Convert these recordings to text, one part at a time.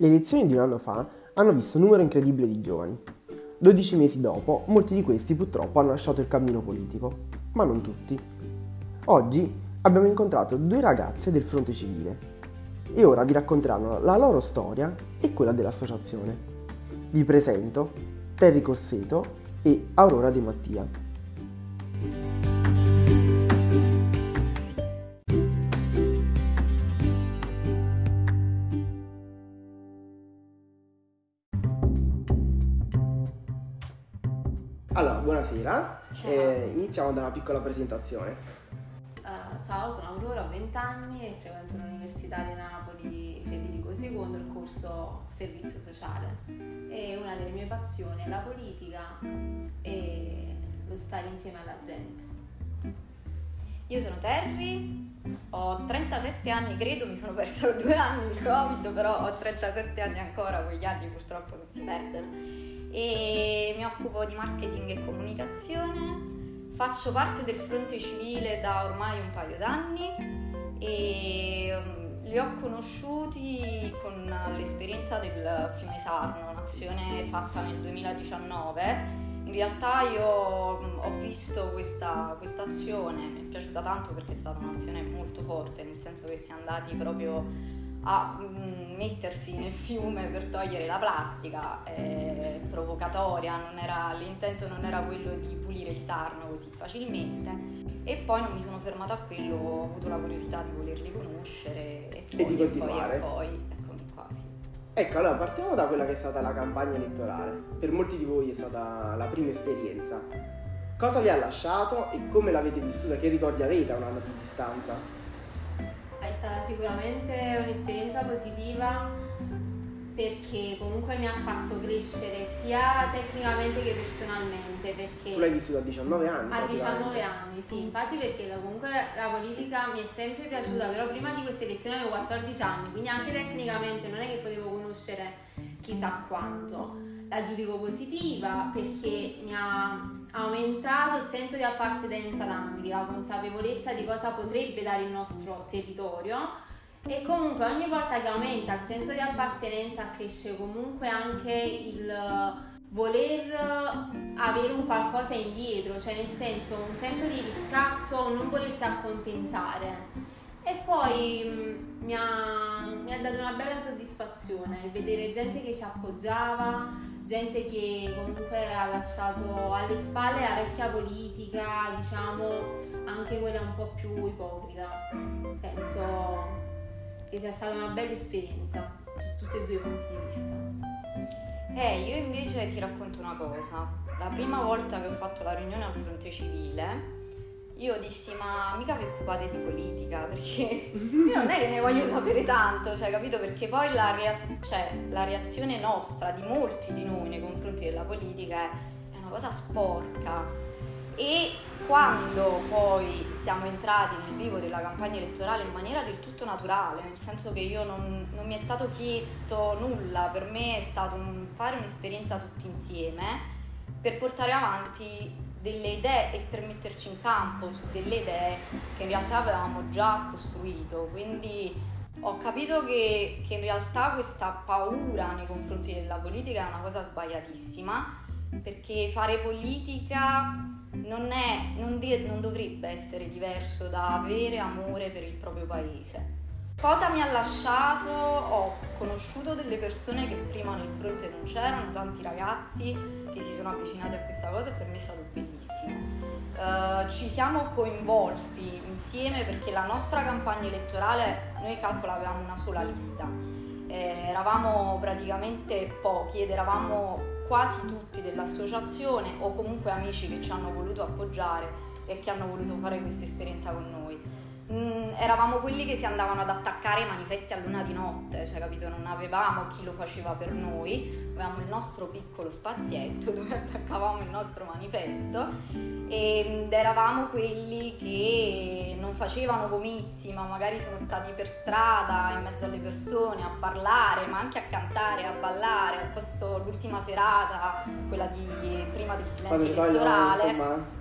Le elezioni di un anno fa hanno visto un numero incredibile di giovani. 12 mesi dopo, molti di questi purtroppo hanno lasciato il cammino politico, ma non tutti. Oggi abbiamo incontrato due ragazze del fronte civile e ora vi racconteranno la loro storia e quella dell'associazione. Vi presento Terry Corseto e Aurora De Mattia. Eh, iniziamo da una piccola presentazione. Uh, ciao, sono Aurora, ho 20 anni e frequento l'Università di Napoli Federico II, il corso Servizio Sociale. E una delle mie passioni è la politica e lo stare insieme alla gente. Io sono Terry, ho 37 anni, credo mi sono persa due anni il Covid, però ho 37 anni ancora, quegli anni purtroppo non si perdono. E mi occupo di marketing e comunicazione, faccio parte del fronte civile da ormai un paio d'anni e um, li ho conosciuti con l'esperienza del Fiume Sarno, un'azione fatta nel 2019 in realtà io mm, ho visto questa azione, mi è piaciuta tanto perché è stata un'azione molto forte, nel senso che si è andati proprio a mm, mettersi nel fiume per togliere la plastica, eh, provocatoria, non era, l'intento non era quello di pulire il Sarno così facilmente. E poi non mi sono fermata a quello, ho avuto la curiosità di volerli conoscere e poi E di e poi, continuare. e poi, eccomi qua. sì. Ecco, allora partiamo da quella che è stata la campagna elettorale. Per molti di voi è stata la prima esperienza. Cosa vi ha lasciato e come l'avete vissuta? Che ricordi avete a un anno di distanza? È stata sicuramente un'esperienza positiva perché comunque mi ha fatto crescere sia tecnicamente che personalmente perché Tu l'hai vissuta a 19 anni? A praticamente. 19 anni, sì, infatti perché la- comunque la politica mi è sempre piaciuta, però prima di queste elezioni avevo 14 anni, quindi anche tecnicamente non è che potevo conoscere chissà quanto. La giudico positiva perché mi ha aumentato il senso di appartenenza Angri, la consapevolezza di cosa potrebbe dare il nostro territorio e comunque ogni volta che aumenta il senso di appartenenza cresce comunque anche il voler avere un qualcosa indietro, cioè nel senso un senso di riscatto, non volersi accontentare. E poi mh, mi, ha, mi ha dato una bella soddisfazione il vedere gente che ci appoggiava, gente che comunque ha lasciato alle spalle la vecchia politica, diciamo anche quella un po' più ipocrita. Penso che sia stata una bella esperienza su tutti e due i punti di vista. Eh, io invece ti racconto una cosa. La prima volta che ho fatto la riunione al fronte civile, io dissi ma mica vi occupate di politica perché io non è che ne voglio sapere tanto, cioè capito? Perché poi la, rea- cioè, la reazione nostra di molti di noi nei confronti della politica è, è una cosa sporca. E quando poi siamo entrati nel vivo della campagna elettorale in maniera del tutto naturale, nel senso che io non, non mi è stato chiesto nulla, per me è stato un- fare un'esperienza tutti insieme per portare avanti delle idee e per metterci in campo su delle idee che in realtà avevamo già costruito. Quindi ho capito che, che in realtà questa paura nei confronti della politica è una cosa sbagliatissima, perché fare politica non, è, non, di- non dovrebbe essere diverso da avere amore per il proprio paese. Cosa mi ha lasciato? Ho conosciuto delle persone che prima nel fronte non c'erano, tanti ragazzi che si sono avvicinati a questa cosa e per me è stato bellissimo. Eh, ci siamo coinvolti insieme perché la nostra campagna elettorale, noi calcola avevamo una sola lista, Eh, eravamo praticamente pochi ed eravamo quasi tutti dell'associazione o comunque amici che ci hanno voluto appoggiare e che hanno voluto fare questa esperienza con noi. Mm, eravamo quelli che si andavano ad attaccare ai manifesti a luna di notte, cioè capito? Non avevamo chi lo faceva per noi, avevamo il nostro piccolo spazietto dove attaccavamo il nostro manifesto ed eravamo quelli che non facevano comizi, ma magari sono stati per strada, in mezzo alle persone, a parlare, ma anche a cantare, a ballare, al posto l'ultima serata, quella di prima del silenzio elettorale.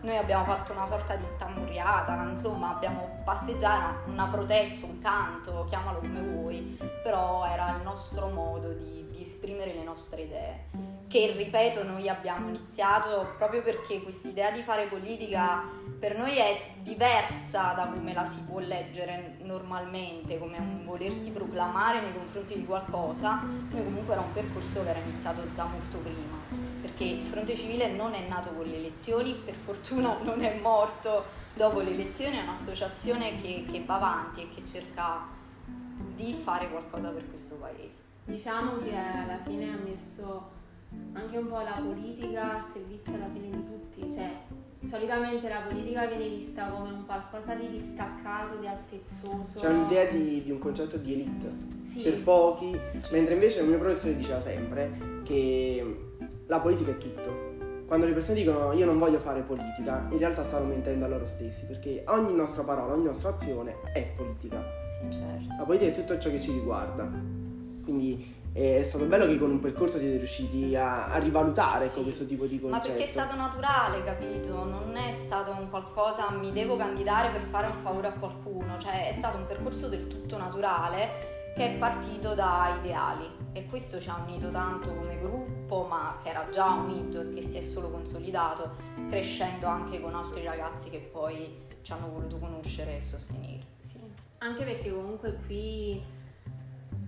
Noi abbiamo fatto una sorta di tamburriata, insomma, abbiamo passeggiato, una protesta, un canto, chiamalo come vuoi, però era il nostro modo di, di esprimere le nostre idee che ripeto noi abbiamo iniziato proprio perché quest'idea di fare politica per noi è diversa da come la si può leggere normalmente, come un volersi proclamare nei confronti di qualcosa, noi comunque era un percorso che era iniziato da molto prima, perché il Fronte Civile non è nato con le elezioni, per fortuna non è morto dopo le elezioni, è un'associazione che, che va avanti e che cerca di fare qualcosa per questo paese. Diciamo che alla fine ha messo anche un po' la politica a servizio alla fine di tutti, cioè solitamente la politica viene vista come un qualcosa di distaccato, di altezzoso. C'è un'idea di, di un concetto di elite, sì. per pochi, mentre invece il mio professore diceva sempre che la politica è tutto. Quando le persone dicono io non voglio fare politica, in realtà stanno mentendo a loro stessi, perché ogni nostra parola, ogni nostra azione è politica. Sì, certo. La politica è tutto ciò che ci riguarda. Quindi è stato bello che con un percorso siete riusciti a, a rivalutare sì. questo tipo di concetto. Ma perché è stato naturale, capito? Non è stato un qualcosa mi devo candidare per fare un favore a qualcuno, cioè è stato un percorso del tutto naturale che è partito da ideali e questo ci ha unito tanto come gruppo, ma che era già unito e che si è solo consolidato crescendo anche con altri ragazzi che poi ci hanno voluto conoscere e sostenere. Sì, anche perché comunque qui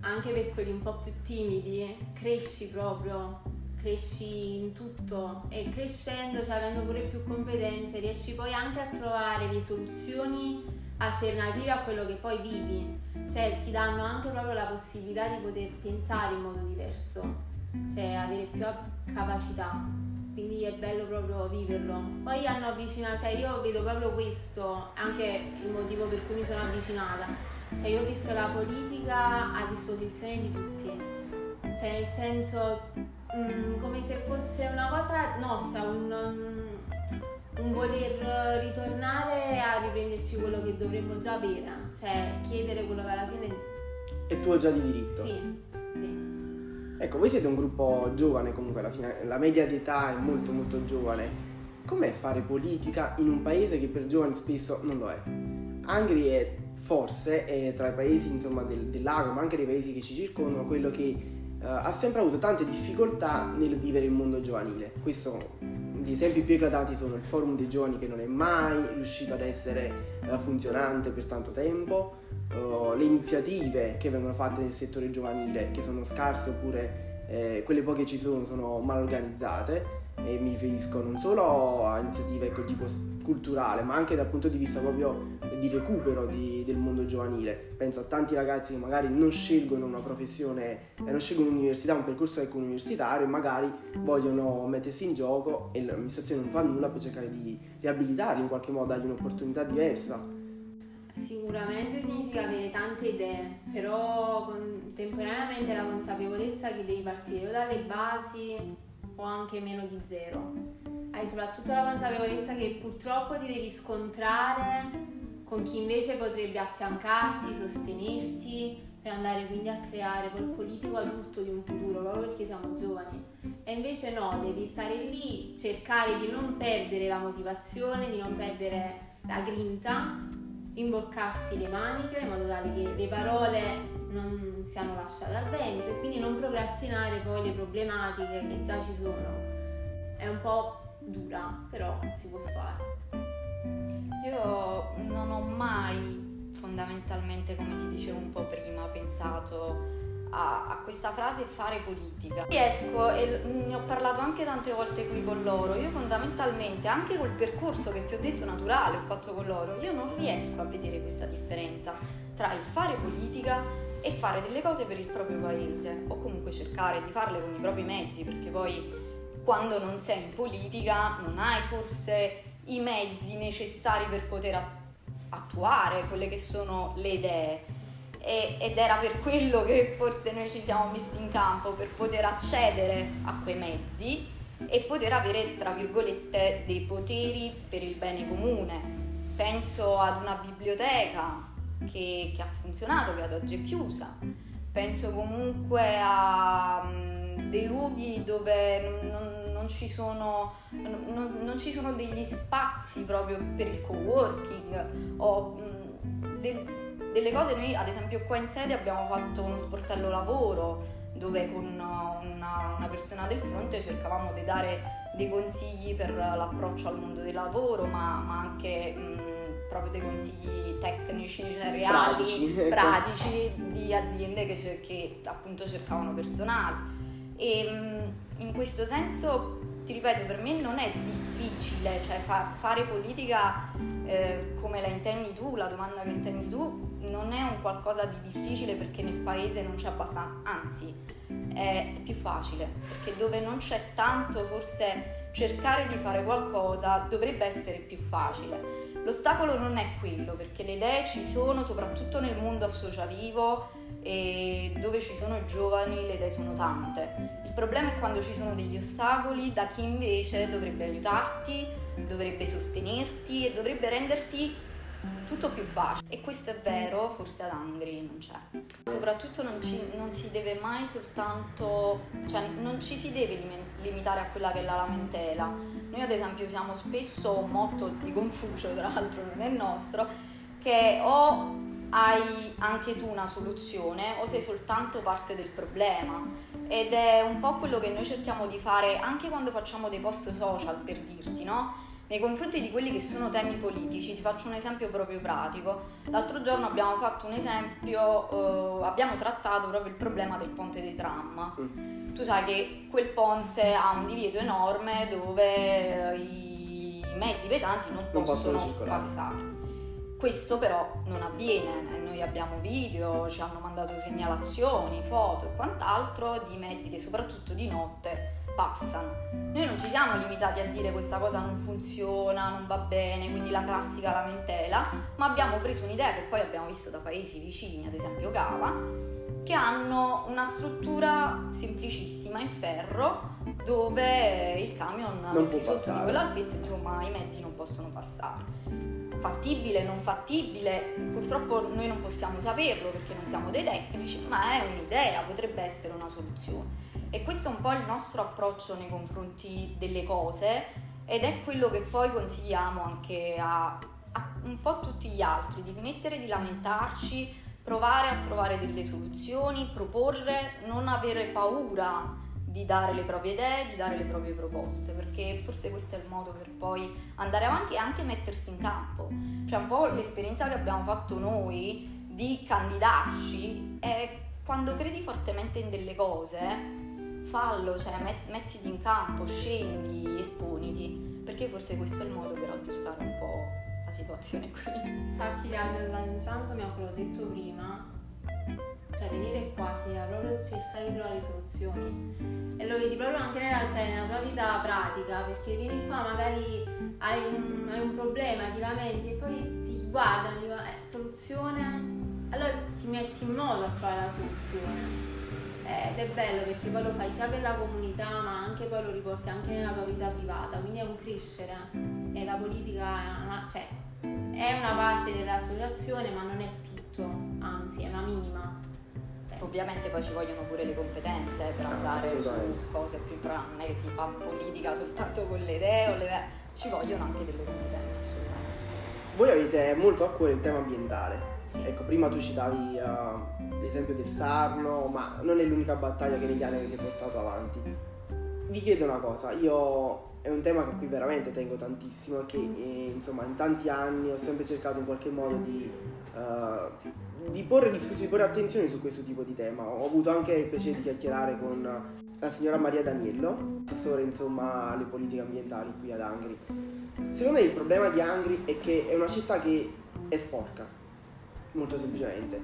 anche per quelli un po' più timidi, cresci proprio, cresci in tutto e crescendo, cioè avendo pure più competenze, riesci poi anche a trovare le soluzioni alternative a quello che poi vivi, cioè ti danno anche proprio la possibilità di poter pensare in modo diverso, cioè avere più capacità. Quindi è bello proprio viverlo. Poi hanno avvicinato, cioè io vedo proprio questo, anche il motivo per cui mi sono avvicinata cioè io ho visto la politica a disposizione di tutti, cioè nel senso mh, mm, come se fosse una cosa nostra, un, un, voler ritornare a riprenderci quello che dovremmo già avere, cioè chiedere quello che alla fine è tuo già di diritto. Sì, sì. Ecco, voi siete un gruppo giovane comunque, alla fine la media d'età è molto molto giovane. Com'è fare politica in un paese che per giovani spesso non lo è? Angri è forse è tra i paesi insomma, del, del, lago, ma anche dei paesi che ci circondano, quello che uh, ha sempre avuto tante difficoltà nel vivere il mondo giovanile. Questo, gli esempi più eclatanti sono il forum dei giovani che non è mai riuscito ad essere uh, funzionante per tanto tempo, uh, le iniziative che vengono fatte nel settore giovanile che sono scarse oppure eh, quelle poche ci sono sono mal organizzate e mi riferisco non solo a iniziative ecco, tipo culturale, ma anche dal punto di vista proprio di recupero di, del mondo giovanile. Penso a tanti ragazzi che magari non scelgono una professione, eh, non scelgono un'università, un percorso ecco, universitario e magari vogliono mettersi in gioco e l'amministrazione non fa nulla per cercare di riabilitarli in qualche modo, dargli un'opportunità diversa. Sicuramente significa avere tante idee, però contemporaneamente la consapevolezza che devi partire dalle basi o anche meno di zero. Hai soprattutto la consapevolezza che purtroppo ti devi scontrare con chi invece potrebbe affiancarti, sostenerti per andare quindi a creare quel politico adulto di un futuro, proprio perché siamo giovani. E invece no, devi stare lì, cercare di non perdere la motivazione, di non perdere la grinta, imboccarsi le maniche in modo tale che le parole non siano lasciate al vento e quindi non procrastinare poi le problematiche che già ci sono. È un po' dura, però si può fare. Io non ho mai fondamentalmente, come ti dicevo un po' prima, pensato a, a, questa frase fare politica. Riesco, e ne ho parlato anche tante volte qui con loro, io fondamentalmente, anche col percorso che ti ho detto naturale, ho fatto con loro, io non riesco a vedere questa differenza tra il fare politica e fare delle cose per il proprio paese o comunque cercare di farle con i propri mezzi perché poi quando non sei in politica non hai forse i mezzi necessari per poter attuare quelle che sono le idee e, ed era per quello che forse noi ci siamo messi in campo per poter accedere a quei mezzi e poter avere tra virgolette dei poteri per il bene comune. Penso ad una biblioteca che, che, ha funzionato, che ad oggi è chiusa, penso comunque a dei luoghi dove non, non, non, ci sono, non, non, ci sono, degli spazi proprio per il co-working o de, delle cose, noi ad esempio qua in sede abbiamo fatto uno sportello lavoro dove con una, una persona del fronte cercavamo di dare dei consigli per l'approccio al mondo del lavoro, ma, ma anche mh, proprio dei consigli tecnici, cioè reali, pratici, ecco. pratici di aziende che, che, appunto cercavano personale. E mh, in questo senso, ti ripeto, per me non è difficile, cioè fa, fare politica eh, come la intendi tu, la domanda che intendi tu, non è un qualcosa di difficile perché nel paese non c'è abbastanza, anzi è più facile, perché dove non c'è tanto forse cercare di fare qualcosa dovrebbe essere più facile. L'ostacolo non è quello, perché le idee ci sono soprattutto nel mondo associativo e dove ci sono giovani le idee sono tante. Il problema è quando ci sono degli ostacoli da chi invece dovrebbe aiutarti, dovrebbe sostenerti e dovrebbe renderti tutto più facile. E questo è vero, forse ad Angri non c'è. Soprattutto non, ci, non si deve mai soltanto, cioè non ci si deve limitare a quella che è la lamentela. Noi ad esempio usiamo spesso un motto di Confucio, tra l'altro non è nostro, che o hai anche tu una soluzione o sei soltanto parte del problema ed è un po' quello che noi cerchiamo di fare anche quando facciamo dei post social per dirti, no? Nei confronti di quelli che sono temi politici, ti faccio un esempio proprio pratico. L'altro giorno abbiamo fatto un esempio, eh, abbiamo trattato proprio il problema del ponte dei tram. Mm. Tu sai che quel ponte ha un divieto enorme dove eh, i mezzi pesanti non, non possono, possono passare. Questo però non avviene, noi abbiamo video, ci hanno mandato segnalazioni, foto e quant'altro di mezzi che soprattutto di notte passano. Noi non ci siamo limitati a dire questa cosa non funziona, non va bene, quindi la classica lamentela, ma abbiamo preso un'idea che poi abbiamo visto da paesi vicini, ad esempio Cava, che hanno una struttura semplicissima in ferro dove il camion non può sotto di quell'altezza, insomma i mezzi non possono passare. Fattibile, non fattibile, purtroppo noi non possiamo saperlo perché non siamo dei tecnici, ma è un'idea, potrebbe essere una soluzione. E questo è un po' il nostro approccio nei confronti delle cose ed è quello che poi consigliamo anche a, a un po' tutti gli altri, di smettere di lamentarci, provare a trovare delle soluzioni, proporre, non avere paura di dare le proprie idee, di dare le proprie proposte, perché forse questo è il modo per poi andare avanti e anche mettersi in campo. Cioè un po' l'esperienza che abbiamo fatto noi di candidarci è quando credi fortemente in delle cose, fallo, cioè met- mettiti in campo, scendi, esponiti, perché forse questo è il modo per aggiustare un po' la situazione qui. Infatti lanciandomi a quello detto prima, cioè venire qua significa proprio cercare di trovare soluzioni. E lo vedi proprio anche nella, cioè, nella tua vita pratica perché vieni qua magari hai un, hai un problema, ti lamenti e poi ti guardano e dicono eh, soluzione? Allora ti metti in modo a trovare la soluzione ed è bello perché poi lo fai sia per la comunità ma anche poi lo riporti anche nella tua vita privata, quindi è un crescere e la politica è una, cioè, è una parte dell'associazione ma non è tutto, anzi è una minima. Ovviamente poi ci vogliono pure le competenze per andare su cose più non è che si fa politica soltanto con le idee o le ci vogliono anche delle competenze assolutamente. Voi avete molto a cuore il tema ambientale sì. Ecco, prima tu citavi uh, l'esempio del Sarno, ma non è l'unica battaglia che negli anni avete portato avanti. Vi chiedo una cosa, io è un tema a cui veramente tengo tantissimo, che eh, insomma in tanti anni ho sempre cercato in qualche modo di, uh, di porre discussioni, di porre attenzione su questo tipo di tema. Ho avuto anche il piacere di chiacchierare con la signora Maria Daniello, assessore insomma alle politiche ambientali qui ad Angri. Secondo me il problema di Angri è che è una città che è sporca molto semplicemente.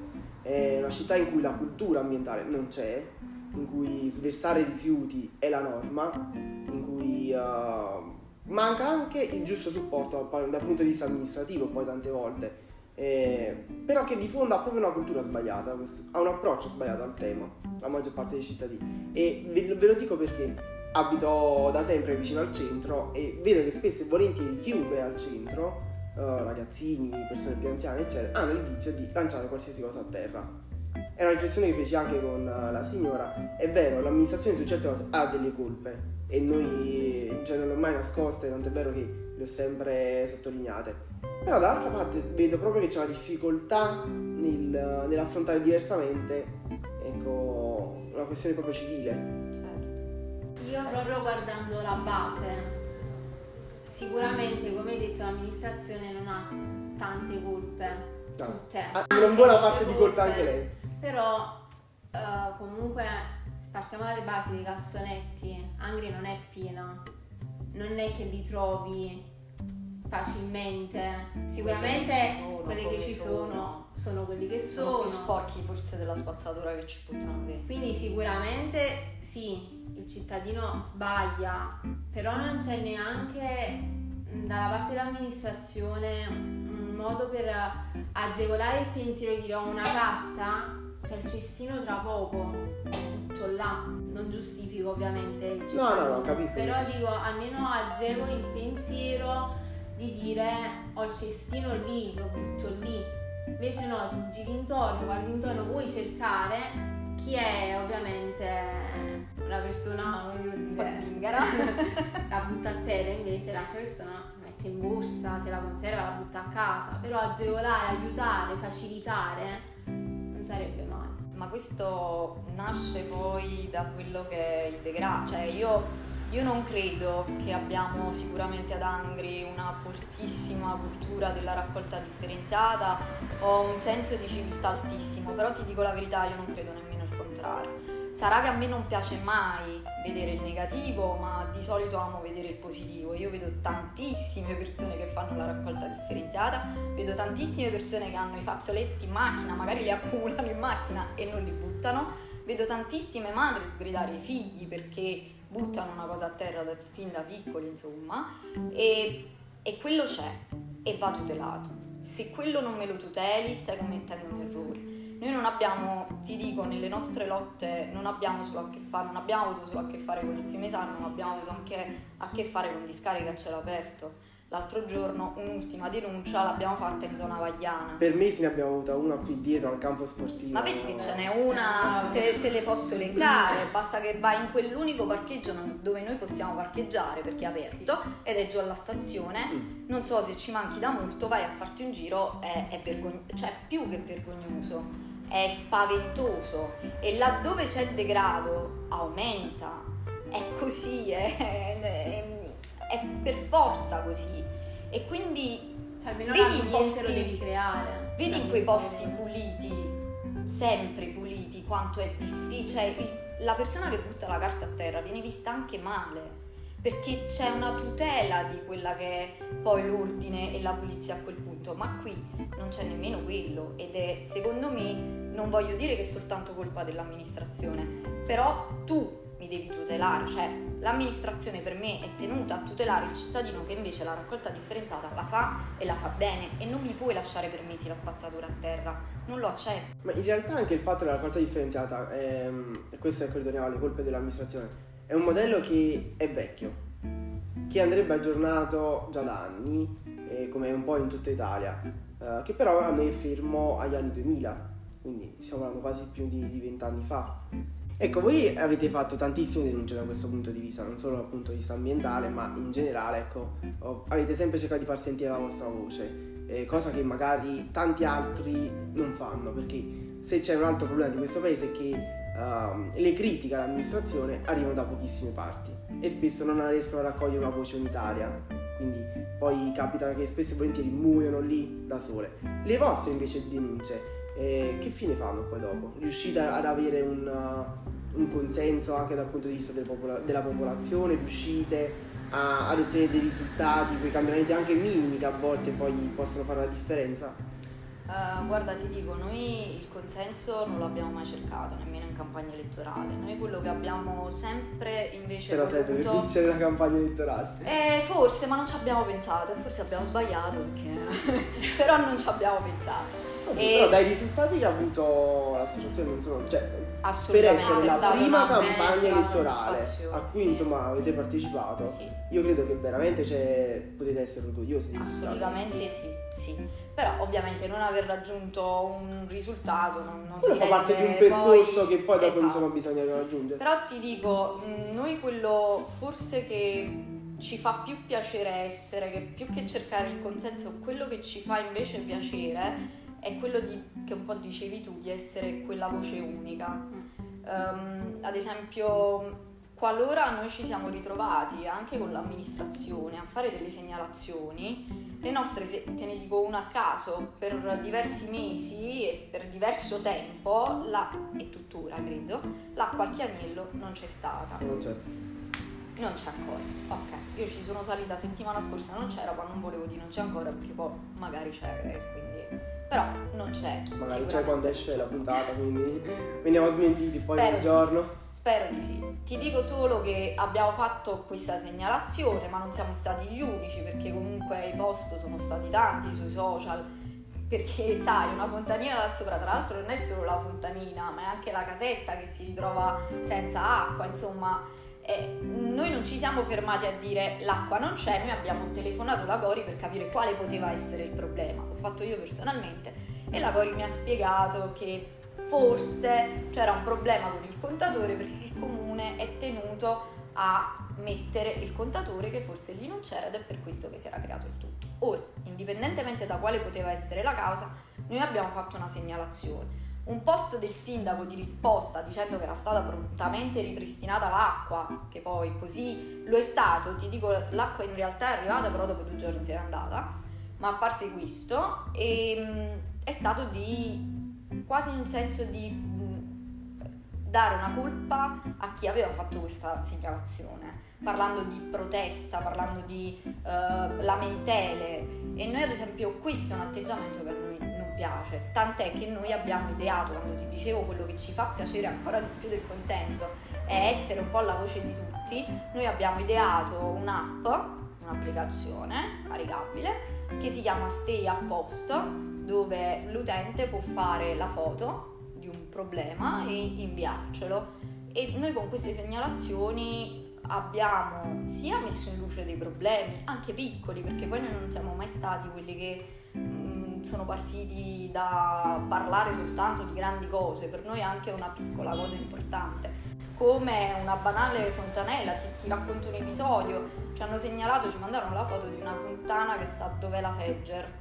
È una città in cui la cultura ambientale non c'è, in cui sversare rifiuti è la norma, in cui uh, manca anche il giusto supporto dal punto di vista amministrativo poi tante volte. Eh, però che di fondo ha proprio una cultura sbagliata, ha un approccio sbagliato al tema, la maggior parte dei cittadini. E ve, ve lo dico perché abito da sempre vicino al centro e vedo che spesso e volentieri chiunque è al centro ragazzini, persone più anziane, eccetera, hanno il vizio di lanciare qualsiasi cosa a terra. È una riflessione che feci anche con la signora. È vero, l'amministrazione su certe cose ha delle colpe e noi cioè, non le ho mai nascoste, tanto è vero che le ho sempre sottolineate. Però dall'altra parte vedo proprio che c'è una difficoltà nel, nell'affrontare diversamente ecco, una questione proprio civile. Certo. Io proprio guardando la base, sicuramente come hai detto l'amministrazione non ha tante colpe. No. Tutte. Ha una buona parte di colpa anche lei. Però uh, comunque se partiamo dalle basi dei cassonetti, Angri non è piena. Non è che li trovi facilmente. Sicuramente quelli che ci sono, sono quelli che sono. Sono più sporchi forse della spazzatura che ci buttano dentro. Quindi sicuramente sì, il cittadino sbaglia, però non c'è neanche dalla parte dell'amministrazione un modo per agevolare il pensiero di dire ho una carta, c'è il cestino tra poco, tutto là. Non giustifico ovviamente il cittadino. No, no, no, capisco. Però dico, almeno agevoli il pensiero di dire ho il cestino lì, lo butto lì. Invece no, ti giri intorno, guardi intorno, vuoi cercare chi è ovviamente una persona, dire, zingara, la butta a terra, invece l'altra persona la mette in borsa, se la conserva la butta a casa, però agevolare, aiutare, facilitare non sarebbe male. Ma questo nasce poi da quello che è il degrado, cioè io io non credo che abbiamo sicuramente ad Angri una fortissima cultura della raccolta differenziata o un senso di civiltà altissimo, però ti dico la verità, io non credo contrario. Sarà che a me non piace mai vedere il negativo, ma di solito amo vedere il positivo. Io vedo tantissime persone che fanno la raccolta differenziata, vedo tantissime persone che hanno i fazzoletti in macchina, magari li accumulano in macchina e non li buttano, vedo tantissime madri sgridare i figli perché buttano una cosa a terra da, fin da piccoli, insomma, e, e quello c'è e va tutelato. Se quello non me lo tuteli, stai commettendo un errore. Noi non abbiamo, ti dico, nelle nostre lotte non abbiamo solo a che fare, non abbiamo avuto solo a che fare con il Fiumesano, ma abbiamo avuto anche a che fare con discariche a cielo aperto L'altro giorno un'ultima denuncia l'abbiamo fatta in zona Vagliana. Per mesi ne abbiamo avuta una qui dietro al campo sportivo. Ma vedi che ce n'è una, te, te le posso elencare, basta che vai in quell'unico parcheggio dove noi possiamo parcheggiare perché è aperto ed è giù alla stazione. Mm. Non so se ci manchi da molto, vai a farti un giro, è, è vergognoso, cioè più che vergognoso, è spaventoso e laddove c'è degrado aumenta. È così, è, è è per forza così. E quindi cioè, vedi in posti, creare. Vedi in quei posti puliti, sempre puliti, quanto è difficile. Cioè, il, la persona che butta la carta a terra viene vista anche male perché c'è una tutela di quella che è poi l'ordine e la pulizia a quel punto, ma qui non c'è nemmeno quello ed è secondo me, non voglio dire che è soltanto colpa dell'amministrazione, però tu mi devi tutelare, cioè l'amministrazione per me è tenuta a tutelare il cittadino che invece la raccolta differenziata la fa e la fa bene e non mi puoi lasciare per mesi la spazzatura a terra, non lo accetto. Ma in realtà anche il fatto della raccolta differenziata, ehm, questo ecco ritorniamo alle colpe dell'amministrazione, è un modello che è vecchio, che andrebbe aggiornato già da anni, eh, come un po' in tutta Italia, eh, che però a noi è fermo agli anni 2000, quindi stiamo parlando quasi più di vent'anni fa. Ecco, voi avete fatto tantissime denunce da questo punto di vista, non solo dal punto di vista ambientale, ma in generale, ecco, avete sempre cercato di far sentire la vostra voce, eh, cosa che magari tanti altri non fanno, perché se c'è un altro problema di questo paese è che uh, le critiche all'amministrazione arrivano da pochissime parti e spesso non riescono a raccogliere una voce unitaria, quindi poi capita che spesso e volentieri muoiono lì da sole. Le vostre invece denunce, eh, che fine fanno poi dopo? Riuscite ad avere un, uh, un consenso anche dal punto di vista del popola- della popolazione? Riuscite a, ad ottenere dei risultati, quei cambiamenti anche minimi che a volte poi possono fare la differenza? Uh, guarda, ti dico, noi il consenso non l'abbiamo mai cercato, nemmeno in campagna elettorale. Noi quello che abbiamo sempre invece Però voluto... sempre per vincere la campagna elettorale. Eh, forse, ma non ci abbiamo pensato, forse abbiamo sbagliato perché... Però non ci abbiamo pensato. E- Però dai risultati che ha avuto l'associazione non sono... Cioè, per essere la prima campagna elettorale a cui sì. insomma avete partecipato, Sì. io credo che veramente cioè, potete essere orgogliosi di Assolutamente sì, sì. Però ovviamente non aver raggiunto un risultato non, non Quello fa parte di un percorso poi- che poi dopo Esatto. insomma bisogna raggiungere. Però ti dico, mh, noi quello forse che ci fa più piacere essere, che più che cercare il consenso, quello che ci fa invece piacere è quello di, che un po' dicevi tu, di essere quella voce unica. Ehm, ad esempio, qualora noi ci siamo ritrovati anche con l'amministrazione a fare delle segnalazioni, le nostre, se- te ne dico una a caso, per diversi mesi e per diverso tempo, la, e tuttora credo, l'acqua al chiagnello non c'è stata. Non c'è. Non c'è ancora. Ok, io ci sono salita settimana scorsa, non c'era, ma non volevo dire non c'è ancora perché poi magari c'è, quindi... Però non c'è. Magari c'è quando esce la puntata, quindi veniamo smentiti poi Spero un di giorno. Spero di sì. Ti dico solo che abbiamo fatto questa segnalazione, ma non siamo stati gli unici perché comunque i post sono stati tanti sui social. Perché sai, una fontanina da sopra, tra l'altro non è solo la fontanina, ma è anche la casetta che si ritrova senza acqua, insomma. Eh, noi non ci siamo fermati a dire l'acqua non c'è, noi abbiamo telefonato la Gori per capire quale poteva essere il problema. L'ho fatto io personalmente e la Gori mi ha spiegato che forse c'era un problema con il contatore perché il comune è tenuto a mettere il contatore che forse lì non c'era ed è per questo che si era creato il tutto. Ora, indipendentemente da quale poteva essere la causa, noi abbiamo fatto una segnalazione. Un post del sindaco di risposta dicendo che era stata prontamente ripristinata l'acqua, che poi così lo è stato, ti dico l'acqua in realtà è arrivata però dopo due giorni se n'è andata, ma a parte questo ehm, è stato di quasi un senso di dare una colpa a chi aveva fatto questa segnalazione, parlando di protesta, parlando di eh, lamentele. E noi ad esempio questo è un atteggiamento che a noi piace, tant'è che noi abbiamo ideato, quando ti dicevo quello che ci fa piacere ancora di più del consenso, è essere un po' la voce di tutti, noi abbiamo ideato un'app, un'applicazione scaricabile che si chiama Stay a Posto, dove l'utente può fare la foto di un problema e inviarcelo. E noi con queste segnalazioni abbiamo sia messo in luce dei problemi, anche piccoli, perché poi noi non siamo mai stati quelli che mm, sono partiti da parlare soltanto di grandi cose, per noi anche una piccola cosa importante. Come una banale fontanella, ti, ti racconto un episodio, ci hanno segnalato, ci mandarono la foto di una fontana che sta dove la Fegger,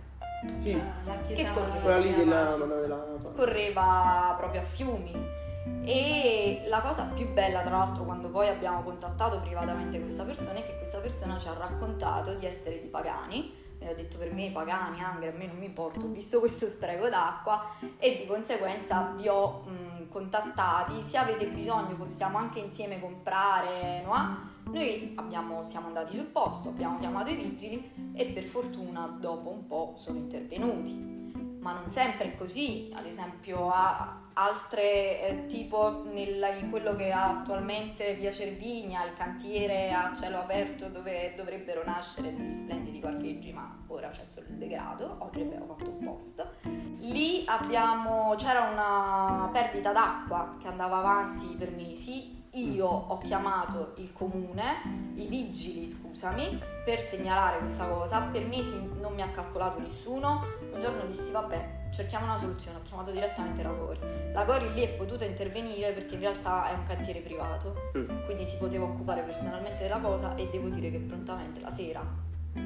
Sì, La Che chiesa scorre? quella lì della della scorreva proprio a fiumi. E la cosa più bella, tra l'altro, quando poi abbiamo contattato privatamente questa persona è che questa persona ci ha raccontato di essere di Pagani. Mi ha detto per me Pagani, Angri, a me non mi importa, ho visto questo spreco d'acqua e di conseguenza vi ho mh, contattati. Se avete bisogno possiamo anche insieme comprare, no? Noi abbiamo- siamo andati sul posto, abbiamo chiamato i vigili e per fortuna dopo un po' sono intervenuti ma non sempre è così, ad esempio ha altre eh, tipo nella- in quello che ha attualmente Via Cervigna, il cantiere a cielo aperto dove dovrebbero nascere degli splendidi parcheggi, ma ora c'è solo il degrado, oggi abbiamo fatto un post. Lì abbiamo, c'era una perdita d'acqua che andava avanti per mesi, io ho chiamato il comune, i vigili scusami, per segnalare questa cosa, per mesi non mi ha calcolato nessuno, un giorno dissi vabbè cerchiamo una soluzione, ho chiamato direttamente la Gori. La Gori lì è potuta intervenire perché in realtà è un cantiere privato, Mm. quindi si poteva occupare personalmente della cosa e devo dire che prontamente la sera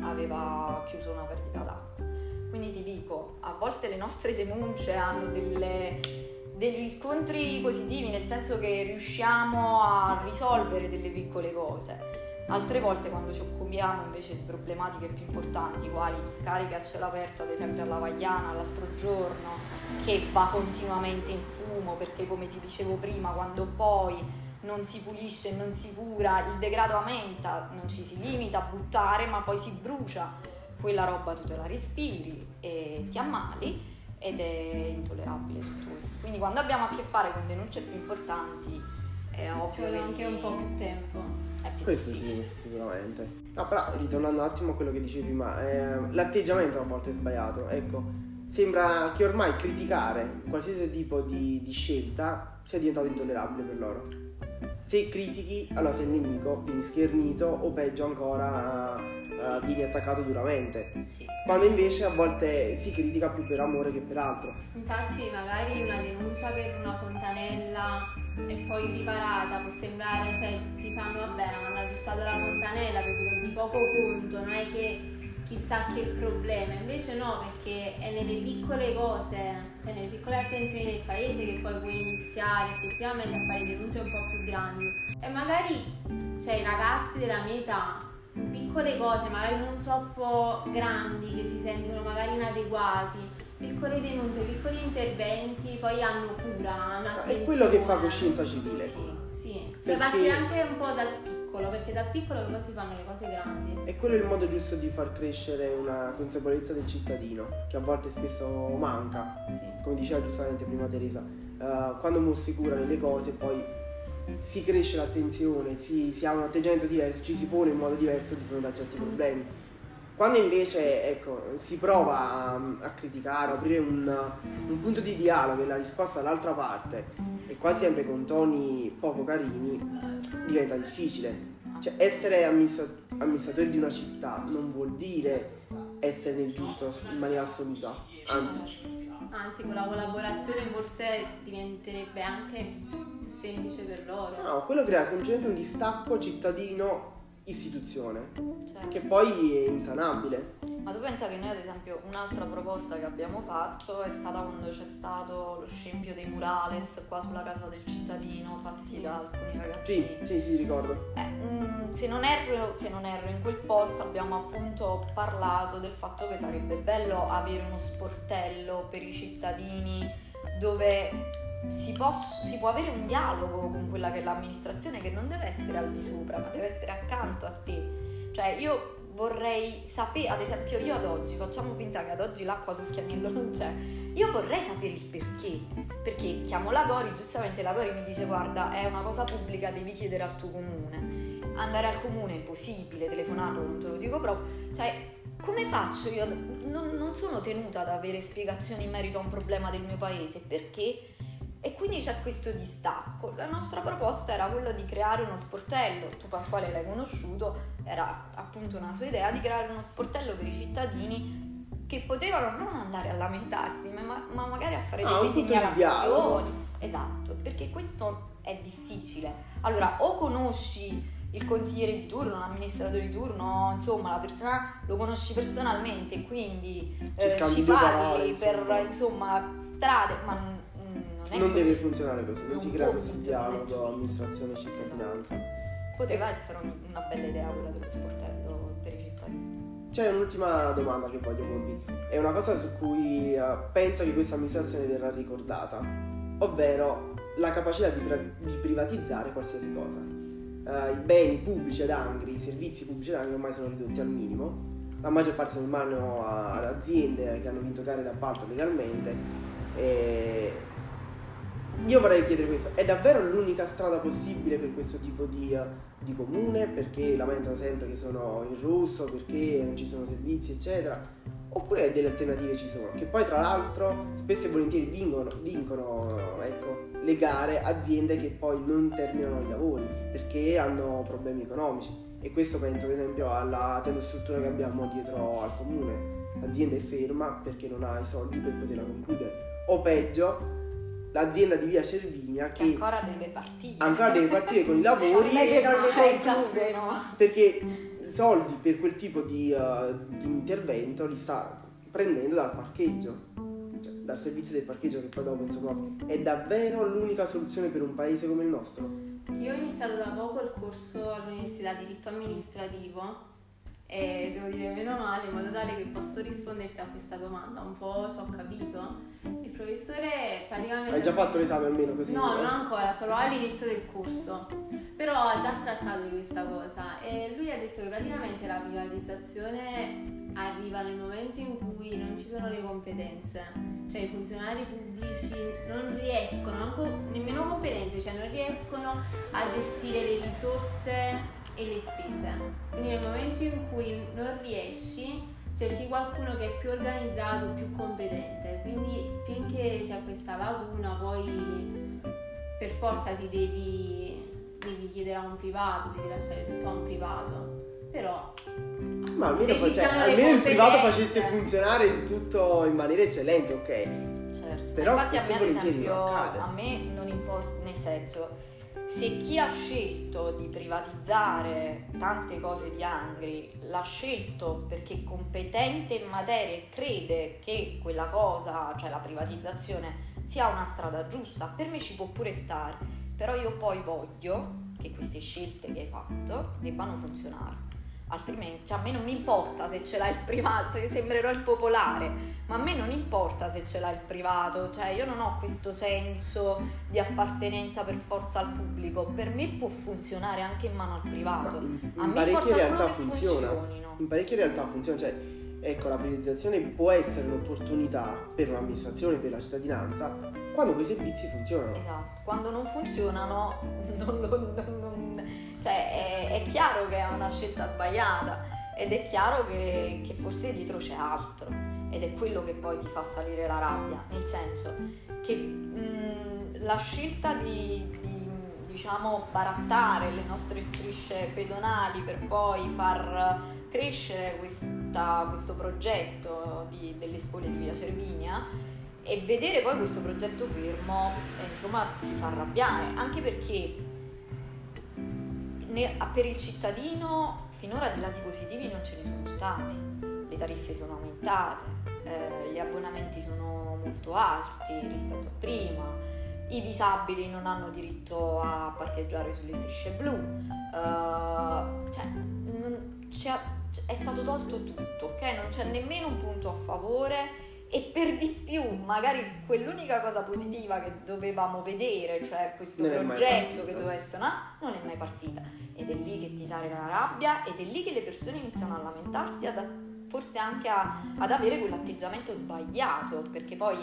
aveva chiuso una perdita d'acqua. Quindi ti dico, a volte le nostre denunce hanno delle, degli riscontri positivi, nel senso che riusciamo a risolvere delle piccole cose. Altre volte quando ci occupiamo invece di problematiche più importanti, quali discariche a cielo aperto, ad esempio alla Vagliana l'altro giorno, che va continuamente in fumo perché come ti dicevo prima, quando poi non si pulisce e non si cura, il degrado aumenta, non ci si limita a buttare, ma poi si brucia. Quella roba tu te la respiri e ti ammali ed è intollerabile tutto questo. Quindi quando abbiamo a che fare con denunce più importanti è ovvio che anche un po' più tempo. più Questo difficile. sì, sicuramente. No, però ritornando un attimo a quello che dicevi prima, eh, l'atteggiamento a volte è sbagliato. Ecco, sembra che ormai criticare qualsiasi tipo di, di scelta sia diventato intollerabile per loro. Se critichi, allora sei il nemico, vieni schernito o peggio ancora uh, vieni attaccato duramente. Sì. Quando invece a volte si critica più per amore che per altro. Infatti magari una denuncia per una fontanella e poi riparata può sembrare, cioè ti fanno vabbè hanno aggiustato la fontanella perché di poco conto, non è che chissà che problema, invece no perché è nelle piccole cose, cioè nelle piccole attenzioni del paese che poi puoi iniziare effettivamente a fare denunce un po' più grandi e magari cioè, i ragazzi della mia età piccole cose magari non troppo grandi che si sentono magari inadeguati piccole denunce, piccoli interventi poi hanno cura, hanno È quello che fa coscienza civile. Sì, sì. Perché- Cioè partire anche un po' dal piccolo, perché dal piccolo che poi si fanno le cose grandi. E quello è il modo giusto di far crescere una consapevolezza del cittadino, che a volte spesso manca. Sì. come diceva giustamente prima Teresa, eh, quando uno si cura nelle cose poi si cresce l'attenzione, si, si ha un atteggiamento diverso, ci si pone in modo diverso di fronte a certi problemi. Quando invece ecco, si prova a, a criticare, a aprire un, un punto di dialogo e la risposta dall'altra parte, e quasi sempre con toni poco carini, diventa difficile. Cioè, essere amministra- amministratori di una città non vuol dire essere nel giusto in maniera assoluta, anzi, Anzi, con la collaborazione forse diventerebbe anche più semplice per loro. No, quello crea semplicemente un distacco cittadino-istituzione, Cioè, che poi è insanabile. Ma tu pensa che noi ad esempio un'altra proposta che abbiamo fatto è stata quando c'è stato lo scempio dei murales qua sulla casa del cittadino fatti Sì. da alcuni Sì, ragazzini. sì, sì, ricordo. Eh, mm, se, non erro, se non erro in quel post abbiamo appunto parlato del fatto che sarebbe bello avere uno sportello per i cittadini dove si, poss- si può avere un dialogo con quella che è l'amministrazione che non deve essere al di sopra ma deve essere accanto a te. Cioè io vorrei sapere, ad esempio io ad oggi, facciamo finta che ad oggi l'acqua sul chianello non c'è, io vorrei sapere il perché, perché chiamo la Gori, giustamente la Gori mi dice guarda è una cosa pubblica, devi chiedere al tuo comune, andare al comune è impossibile, telefonarlo non te lo dico proprio, cioè come faccio io? Non, non sono tenuta ad avere spiegazioni in merito a un problema del mio paese, perché? E quindi c'è questo distacco. La nostra proposta era quella di creare uno sportello. Tu Pasquale l'hai conosciuto, era appunto una sua idea di creare uno sportello per i cittadini che potevano non andare a lamentarsi, ma, ma magari a fare Ah, delle segnalazioni. Esatto, perché questo è difficile. Allora, o conosci il consigliere di turno, l'amministratore di turno, insomma, la persona lo conosci personalmente quindi Ci eh, ci parli parole, per insomma. insomma strade, ma non, non Non deve funzionare così, non Non si crea questo dialogo giusto. amministrazione-cittadinanza. Poteva essere un- una bella idea quella dello sportello per i cittadini. C'è un'ultima domanda che voglio porvi. È una cosa su cui eh, penso che questa amministrazione verrà ricordata, ovvero la capacità di, pri- di privatizzare qualsiasi cosa. Eh, I beni pubblici ed angri, i servizi pubblici ed angri ormai sono ridotti al minimo. La maggior parte sono in mano ad aziende che hanno vinto gare d'appalto legalmente. E io vorrei chiedere questo, è davvero l'unica strada possibile per questo tipo di, di comune? Perché lamentano sempre che sono in rosso, perché non ci sono servizi, eccetera. Oppure delle alternative ci sono, che poi tra l'altro spesso e volentieri vincono, vincono ecco, le gare aziende che poi non terminano i lavori perché hanno problemi economici. E questo penso per esempio alla tendostruttura che abbiamo dietro al comune. L'azienda è ferma perché non ha i soldi per poterla concludere. O peggio, l'azienda di via Cervinia Che che ancora deve partire. ancora deve partire con i lavori Non che non li Eh, conclude, no? perché i soldi per quel tipo di, uh, di intervento li sta prendendo dal parcheggio, cioè dal servizio del parcheggio che poi dopo insomma è davvero l'unica soluzione per un paese come il nostro. Io ho iniziato da poco il corso all'università di diritto amministrativo e devo dire meno male in modo tale che posso risponderti a questa domanda. Un po' ci ho capito. Il professore praticamente... Hai già fatto l'esame almeno così? No, non ancora, solo all'inizio del corso. Però ha già trattato di questa cosa e lui ha detto che praticamente la privatizzazione arriva nel momento in cui non ci sono le competenze, cioè i funzionari pubblici non riescono, nemmeno competenze, cioè non riescono a gestire le risorse e le spese. Quindi nel momento in cui non riesci cerchi qualcuno che è più organizzato, più competente. Quindi finché c'è questa lacuna poi per forza ti devi, devi chiedere a un privato, devi lasciare tutto a un privato. Però Ma almeno, Se ci face- almeno il privato facesse funzionare il tutto in maniera eccellente, ok? Certo, Però infatti a me ad volentieri esempio a me non importa, nel senso se chi ha scelto di privatizzare tante cose di Angri l'ha scelto perché è competente in materia e crede che quella cosa, cioè la privatizzazione, sia una strada giusta, per me ci può pure stare, però io poi voglio che queste scelte che hai fatto debbano funzionare. Altrimenti, cioè, a me non mi importa se ce l'ha il privato, se sembrerò il popolare, ma a me non importa se ce l'ha il privato, cioè io non ho questo senso di appartenenza per forza al pubblico, per me può funzionare anche in mano al privato. A me importa solo realtà che funziona. funzionino. In parecchie realtà funziona, cioè, ecco, la privatizzazione può essere un'opportunità per un'amministrazione, per la cittadinanza, quando quei servizi funzionano. Esatto, quando non funzionano, non- non- non- cioè è, è chiaro che è una scelta sbagliata ed è chiaro che, che forse dietro c'è altro ed è quello che poi ti fa salire la rabbia, nel senso che mh, la scelta di, di, diciamo barattare le nostre strisce pedonali per poi far crescere questa- questo progetto di- delle scuole di Via Cervinia e vedere poi questo progetto fermo eh, insomma ti fa arrabbiare anche perché ne- per il cittadino finora dei lati positivi non ce ne sono stati. Le tariffe sono aumentate eh, gli abbonamenti sono molto alti rispetto a prima. I disabili non hanno diritto a parcheggiare sulle strisce blu. Eh, cioè non- è stato tolto tutto ok? Non c'è nemmeno un punto a favore e per di più magari quell'unica cosa positiva che dovevamo vedere, cioè questo Non progetto che doveva essere una, non è mai partita. Ed è lì che ti sale la rabbia ed è lì che le persone iniziano a lamentarsi, ad- forse anche a- ad avere quell'atteggiamento sbagliato, perché poi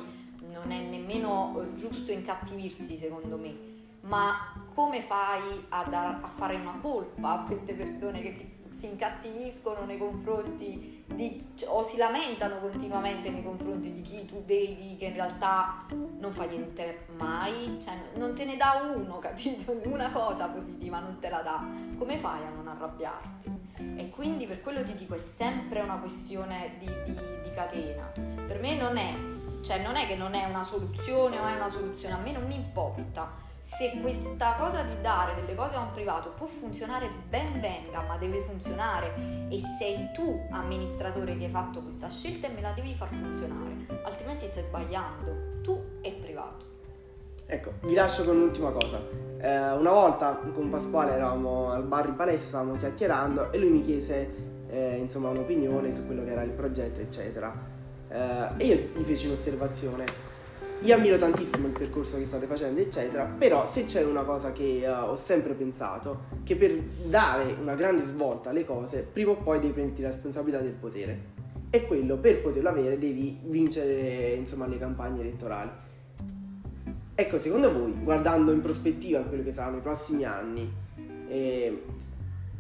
non è nemmeno eh, giusto incattivirsi secondo me, ma come fai a, dar- a fare una colpa a queste persone che si, si incattiviscono nei confronti di, cioè, o si lamentano continuamente nei confronti di chi tu vedi che in realtà non fa niente mai, cioè non te ne dà uno, capito? Una cosa positiva non te la dà, come fai a non arrabbiarti? E quindi per quello ti dico è sempre una questione di, di- di catena. Per me non è, cioè non è che non è una soluzione o è una soluzione, a me non mi importa. Se questa cosa di dare delle cose a un privato può funzionare ben venga, ma deve funzionare e sei tu amministratore che hai fatto questa scelta e me la devi far funzionare, altrimenti stai sbagliando, tu e il privato. Ecco, vi lascio con un'ultima cosa. Eh, una volta con Pasquale eravamo al bar in palestra, stavamo chiacchierando e lui mi chiese eh, insomma un'opinione su quello che era il progetto, eccetera. Eh, e io gli feci un'osservazione. Io ammiro tantissimo il percorso che state facendo, eccetera, però se c'è una cosa che eh, ho sempre pensato, che per dare una grande svolta alle cose, prima o poi devi prenderti la responsabilità del potere. E quello per poterlo avere devi vincere insomma le campagne elettorali. Ecco, secondo voi, guardando in prospettiva quello che saranno i prossimi anni, eh,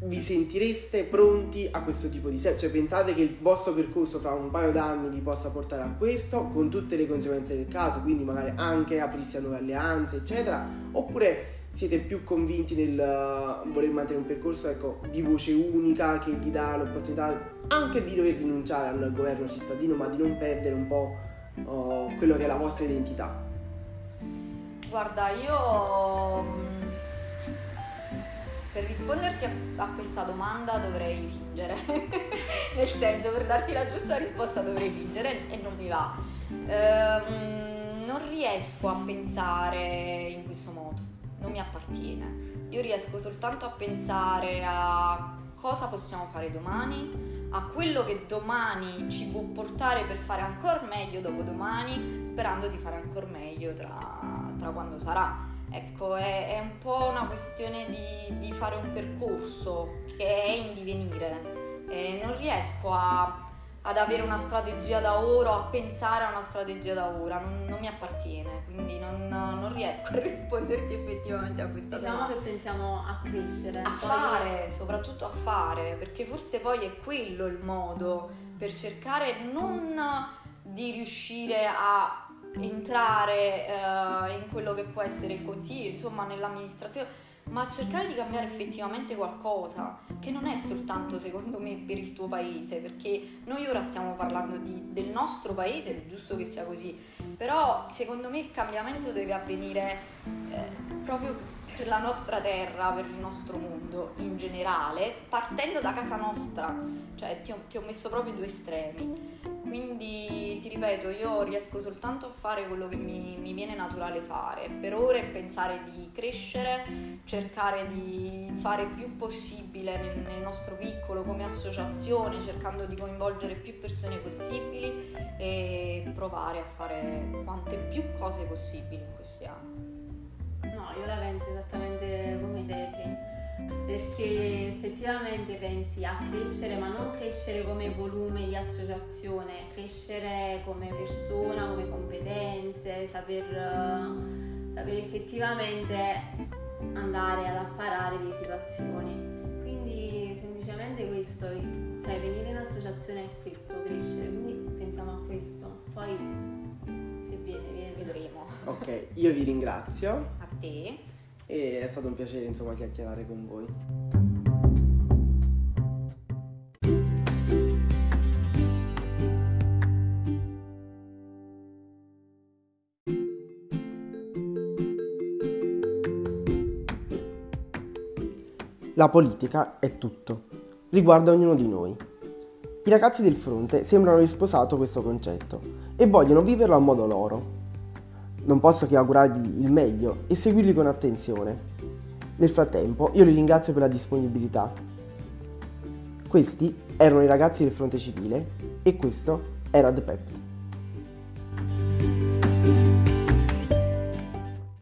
vi sentireste pronti a questo tipo di step? Cioè pensate che il vostro percorso fra un paio d'anni vi possa portare a questo, con tutte le conseguenze del caso, quindi magari anche aprirsi a nuove alleanze, eccetera? Oppure siete più convinti nel eh, voler mantenere un percorso ecco, di voce unica che vi dà l'opportunità anche di dover rinunciare al governo cittadino, ma di non perdere un po' oh, quello che è la vostra identità? Guarda, io mm, per risponderti a, a questa domanda dovrei fingere, nel senso per darti la giusta risposta dovrei fingere e non mi va. Ehm, non riesco a pensare in questo modo, non mi appartiene. Io riesco soltanto a pensare a cosa possiamo fare domani, a quello che domani ci può portare per fare ancora meglio dopodomani, sperando di fare ancora meglio tra, tra quando sarà. Ecco, è, è un po' una questione di, di fare un percorso che è in divenire. E non riesco a- ad avere una strategia da ora, a pensare a una strategia da ora, non, non mi appartiene, quindi non, non riesco a risponderti effettivamente a questa Diciamo domanda che pensiamo a crescere. a fare, soprattutto a fare, perché forse poi è quello il modo per cercare non di riuscire a entrare uh, in quello che può essere il consiglio, insomma nell'amministrazione, ma cercare di cambiare effettivamente qualcosa, che non è soltanto secondo me per il tuo paese, perché noi ora stiamo parlando di, del nostro paese ed è giusto che sia così, però secondo me il cambiamento deve avvenire eh, proprio per la nostra terra, per il nostro mondo in generale, partendo da casa nostra, cioè ti ho, ti ho messo proprio due estremi. Quindi ti ripeto, io riesco soltanto a fare quello che mi, mi viene naturale fare. Per ora è pensare di crescere, cercare di fare più possibile nel, nel nostro piccolo come associazione, cercando di coinvolgere più persone possibili e provare a fare quante più cose possibili in questi anni. No, io la penso esattamente come te, perché effettivamente pensi a crescere, ma non crescere come volume di associazione, crescere come persona, come competenze, saper, saper effettivamente andare ad apparare le situazioni. Quindi semplicemente questo, cioè venire in associazione è questo, crescere, quindi pensiamo a questo. Poi se viene, viene. Vedremo. Ok, io vi ringrazio. Te e è stato un piacere insomma chiacchierare con voi. La politica è tutto, riguarda ognuno di noi. I ragazzi del fronte sembrano aver sposato questo concetto e vogliono viverlo a modo loro, non posso che augurargli il meglio e seguirli con attenzione. Nel frattempo io li ringrazio per la disponibilità. Questi erano i ragazzi del fronte civile e questo era The Pept.